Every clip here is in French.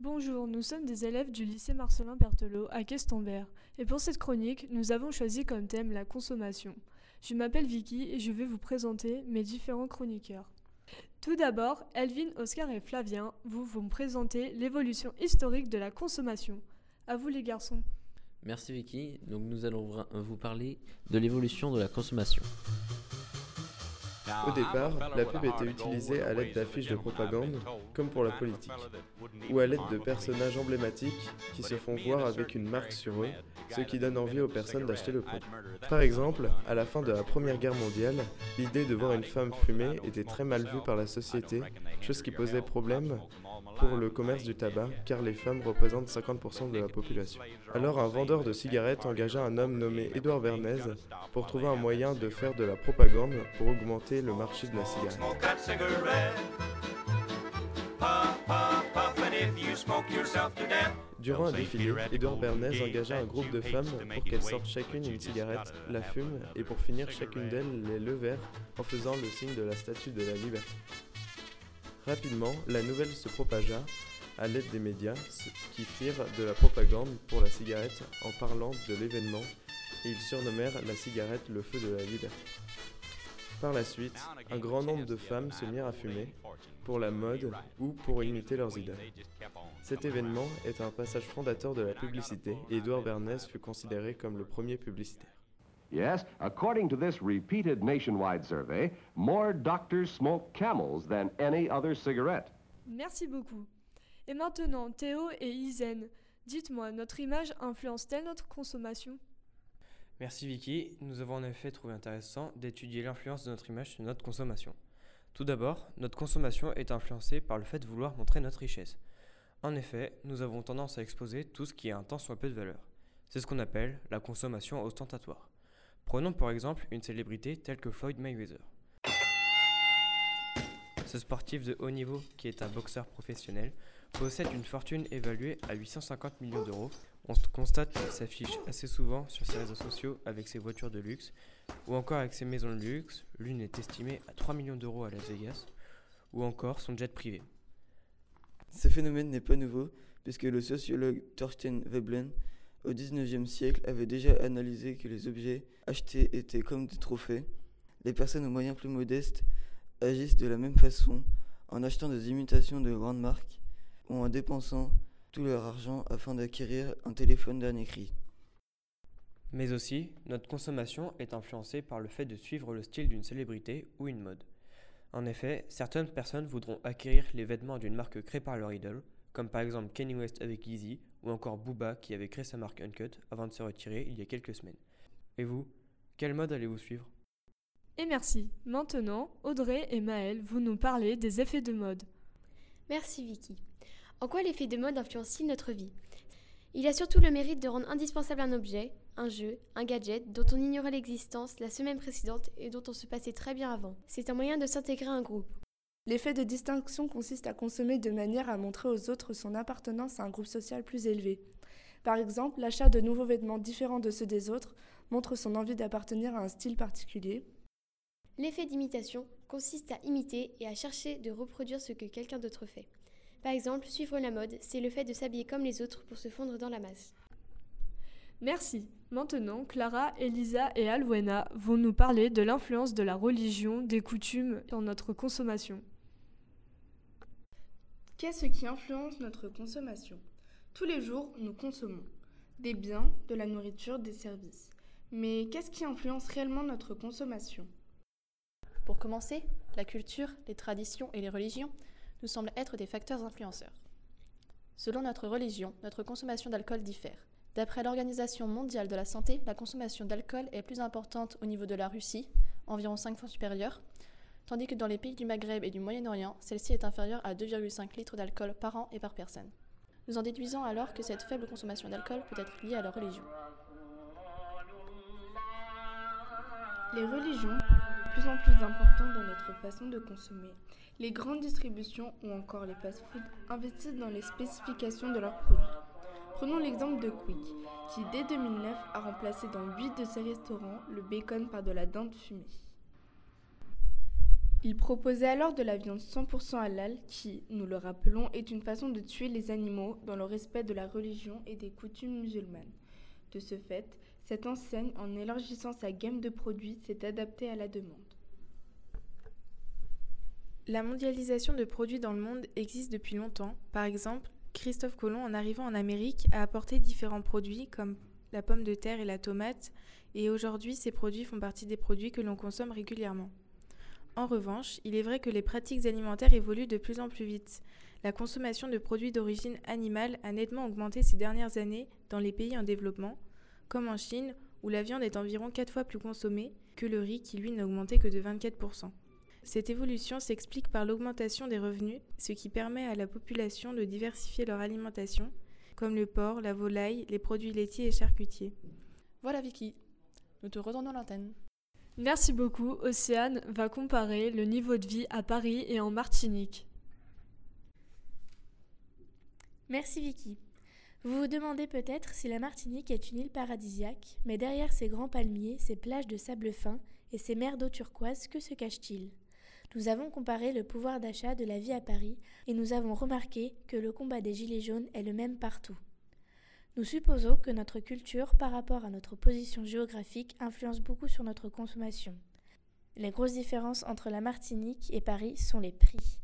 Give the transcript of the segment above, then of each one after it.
Bonjour, nous sommes des élèves du lycée Marcelin Berthelot à Questembert. Et pour cette chronique, nous avons choisi comme thème la consommation. Je m'appelle Vicky et je vais vous présenter mes différents chroniqueurs. Tout d'abord, Elvin, Oscar et Flavien, vous vont me présenter l'évolution historique de la consommation. À vous les garçons. Merci Vicky. Donc nous allons vous parler de l'évolution de la consommation. Au départ, la pub était utilisée à l'aide d'affiches de propagande, comme pour la politique, ou à l'aide de personnages emblématiques qui se font voir avec une marque sur eux, ce qui donne envie aux personnes d'acheter le produit. Par exemple, à la fin de la Première Guerre mondiale, l'idée de voir une femme fumer était très mal vue par la société, chose qui posait problème pour le commerce du tabac, car les femmes représentent 50% de la population. Alors un vendeur de cigarettes engagea un homme nommé Édouard Bernays pour trouver un moyen de faire de la propagande pour augmenter le marché de la cigarette. Durant un défilé, Édouard Bernays engagea un groupe de femmes pour qu'elles sortent chacune une cigarette, la fument et pour finir chacune d'elles les levèrent en faisant le signe de la statue de la liberté. Rapidement, la nouvelle se propagea à l'aide des médias qui firent de la propagande pour la cigarette en parlant de l'événement et ils surnommèrent la cigarette le feu de la liberté. Par la suite, un grand nombre de femmes se mirent à fumer, pour la mode ou pour imiter leurs idoles. Cet événement est un passage fondateur de la publicité et Edouard Bernays fut considéré comme le premier publicitaire. Yes, according to this repeated nationwide survey, more doctors smoke camels than any other cigarette. Merci beaucoup. Et maintenant, Théo et Isen, dites-moi, notre image influence-t-elle notre consommation? Merci Vicky. Nous avons en effet trouvé intéressant d'étudier l'influence de notre image sur notre consommation. Tout d'abord, notre consommation est influencée par le fait de vouloir montrer notre richesse. En effet, nous avons tendance à exposer tout ce qui a un tant soit peu de valeur. C'est ce qu'on appelle la consommation ostentatoire. Prenons par exemple une célébrité telle que Floyd Mayweather. Ce sportif de haut niveau, qui est un boxeur professionnel, possède une fortune évaluée à 850 millions d'euros. On constate qu'il s'affiche assez souvent sur ses réseaux sociaux avec ses voitures de luxe ou encore avec ses maisons de luxe. L'une est estimée à 3 millions d'euros à Las Vegas ou encore son jet privé. Ce phénomène n'est pas nouveau puisque le sociologue Thorsten Veblen au XIXe siècle avait déjà analysé que les objets achetés étaient comme des trophées. Les personnes aux moyens plus modestes agissent de la même façon en achetant des imitations de grandes marques ou en dépensant tout leur argent afin d'acquérir un téléphone dernier cri. Mais aussi, notre consommation est influencée par le fait de suivre le style d'une célébrité ou une mode. En effet, certaines personnes voudront acquérir les vêtements d'une marque créée par leur idole, comme par exemple Kanye West avec Yeezy ou encore Booba qui avait créé sa marque Uncut avant de se retirer il y a quelques semaines. Et vous, quelle mode allez-vous suivre? Et merci. Maintenant, Audrey et Maëlle, vous nous parlez des effets de mode. Merci Vicky. En quoi l'effet de mode influence-t-il notre vie? Il a surtout le mérite de rendre indispensable un objet, un jeu, un gadget dont on ignorait l'existence la semaine précédente et dont on se passait très bien avant. C'est un moyen de s'intégrer à un groupe. L'effet de distinction consiste à consommer de manière à montrer aux autres son appartenance à un groupe social plus élevé. Par exemple, l'achat de nouveaux vêtements différents de ceux des autres montre son envie d'appartenir à un style particulier. L'effet d'imitation consiste à imiter et à chercher de reproduire ce que quelqu'un d'autre fait. Par exemple, suivre la mode, c'est le fait de s'habiller comme les autres pour se fondre dans la masse. Merci. Maintenant, Clara, Elisa et Alwena vont nous parler de l'influence de la religion, des coutumes dans notre consommation. Qu'est-ce qui influence notre consommation Tous les jours, nous consommons des biens, de la nourriture, des services. Mais qu'est-ce qui influence réellement notre consommation? Pour commencer, la culture, les traditions et les religions nous semblent être des facteurs influenceurs. Selon notre religion, notre consommation d'alcool diffère. D'après l'Organisation mondiale de la santé, la consommation d'alcool est plus importante au niveau de la Russie, environ 5 fois supérieure, tandis que dans les pays du Maghreb et du Moyen-Orient, celle-ci est inférieure à 2,5 litres d'alcool par an et par personne. Nous en déduisons alors que cette faible consommation d'alcool peut être liée à la religion. Les religions sont de plus en plus importantes dans notre façon de consommer. Les grandes distributions ou encore les fast-foods investissent dans les spécifications de leurs produits. Prenons l'exemple de Quick, qui dès 2009 a remplacé dans 8 de ses restaurants le bacon par de la dinde fumée. Il proposait alors de la viande 100% halal qui, nous le rappelons, est une façon de tuer les animaux dans le respect de la religion et des coutumes musulmanes. De ce fait, cette enseigne, en élargissant sa gamme de produits, s'est adaptée à la demande. La mondialisation de produits dans le monde existe depuis longtemps. Par exemple, Christophe Colomb, en arrivant en Amérique, a apporté différents produits comme la pomme de terre et la tomate, et aujourd'hui ces produits font partie des produits que l'on consomme régulièrement. En revanche, il est vrai que les pratiques alimentaires évoluent de plus en plus vite. La consommation de produits d'origine animale a nettement augmenté ces dernières années dans les pays en développement, comme en Chine, où la viande est environ 4 fois plus consommée que le riz qui lui n'a augmenté que de 24%. Cette évolution s'explique par l'augmentation des revenus, ce qui permet à la population de diversifier leur alimentation, comme le porc, la volaille, les produits laitiers et charcutiers. Voilà Vicky, nous te retournons l'antenne. Merci beaucoup. Océane va comparer le niveau de vie à Paris et en Martinique. Merci Vicky. Vous vous demandez peut-être si la Martinique est une île paradisiaque, mais derrière ces grands palmiers, ces plages de sable fin et ces mers d'eau turquoise, que se cache-t-il? Nous avons comparé le pouvoir d'achat de la vie à Paris et nous avons remarqué que le combat des Gilets jaunes est le même partout. Nous supposons que notre culture par rapport à notre position géographique influence beaucoup sur notre consommation. Les grosses différences entre la Martinique et Paris sont les prix.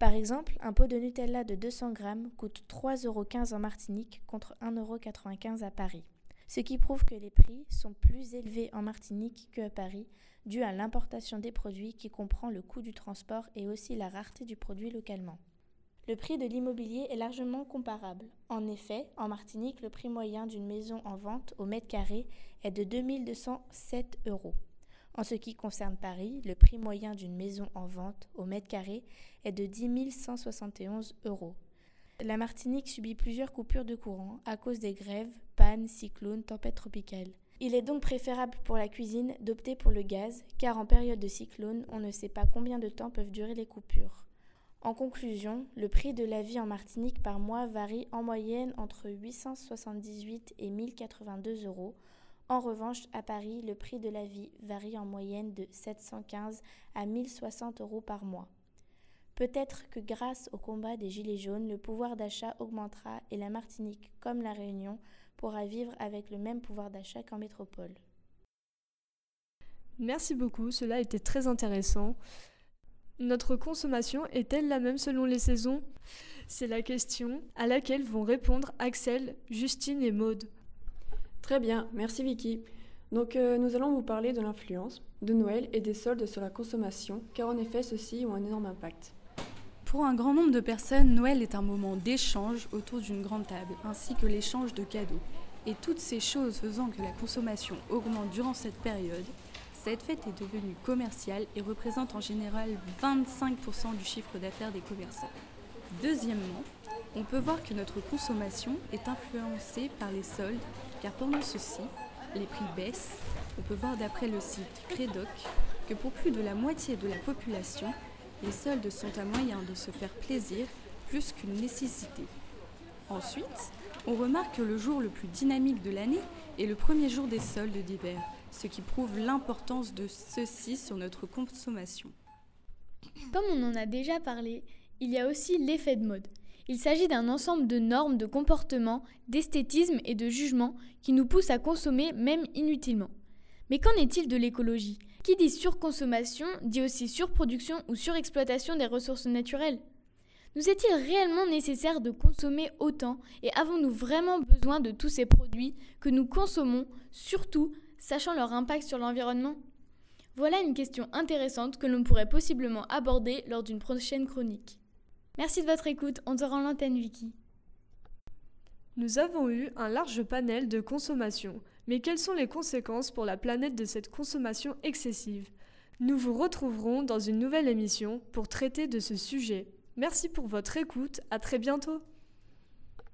Par exemple, un pot de Nutella de 200 grammes coûte 3,15 euros en Martinique contre 1,95 euros à Paris. Ce qui prouve que les prix sont plus élevés en Martinique qu'à Paris, dû à l'importation des produits qui comprend le coût du transport et aussi la rareté du produit localement. Le prix de l'immobilier est largement comparable. En effet, en Martinique, le prix moyen d'une maison en vente au mètre carré est de 2207 euros. En ce qui concerne Paris, le prix moyen d'une maison en vente au mètre carré est de 10 171 euros. La Martinique subit plusieurs coupures de courant à cause des grèves, pannes, cyclones, tempêtes tropicales. Il est donc préférable pour la cuisine d'opter pour le gaz, car en période de cyclone, on ne sait pas combien de temps peuvent durer les coupures. En conclusion, le prix de la vie en Martinique par mois varie en moyenne entre 878 et 1082 euros. En revanche, à Paris, le prix de la vie varie en moyenne de 715 à 1060 euros par mois. Peut-être que grâce au combat des Gilets jaunes, le pouvoir d'achat augmentera et la Martinique, comme la Réunion, pourra vivre avec le même pouvoir d'achat qu'en métropole. Merci beaucoup, cela été très intéressant. Notre consommation est-elle la même selon les saisons? C'est la question à laquelle vont répondre Axel, Justine et Maude. Très bien, merci Vicky. Donc euh, nous allons vous parler de l'influence de Noël et des soldes sur la consommation, car en effet ceux-ci ont un énorme impact. Pour un grand nombre de personnes, Noël est un moment d'échange autour d'une grande table, ainsi que l'échange de cadeaux. Et toutes ces choses faisant que la consommation augmente durant cette période, cette fête est devenue commerciale et représente en général 25% du chiffre d'affaires des commerçants. Deuxièmement, on peut voir que notre consommation est influencée par les soldes, car pendant ceux-ci, les prix baissent. On peut voir d'après le site Credoc que pour plus de la moitié de la population, les soldes sont un moyen de se faire plaisir plus qu'une nécessité. Ensuite, on remarque que le jour le plus dynamique de l'année est le premier jour des soldes d'hiver, ce qui prouve l'importance de ceci sur notre consommation. Comme on en a déjà parlé, il y a aussi l'effet de mode. Il s'agit d'un ensemble de normes de comportement, d'esthétisme et de jugement qui nous poussent à consommer même inutilement. Mais qu'en est-il de l'écologie? Qui dit surconsommation dit aussi surproduction ou surexploitation des ressources naturelles Nous est-il réellement nécessaire de consommer autant et avons-nous vraiment besoin de tous ces produits que nous consommons, surtout sachant leur impact sur l'environnement? Voilà une question intéressante que l'on pourrait possiblement aborder lors d'une prochaine chronique. Merci de votre écoute, on te rend l'antenne Vicky. Nous avons eu un large panel de consommation, mais quelles sont les conséquences pour la planète de cette consommation excessive? Nous vous retrouverons dans une nouvelle émission pour traiter de ce sujet. Merci pour votre écoute, à très bientôt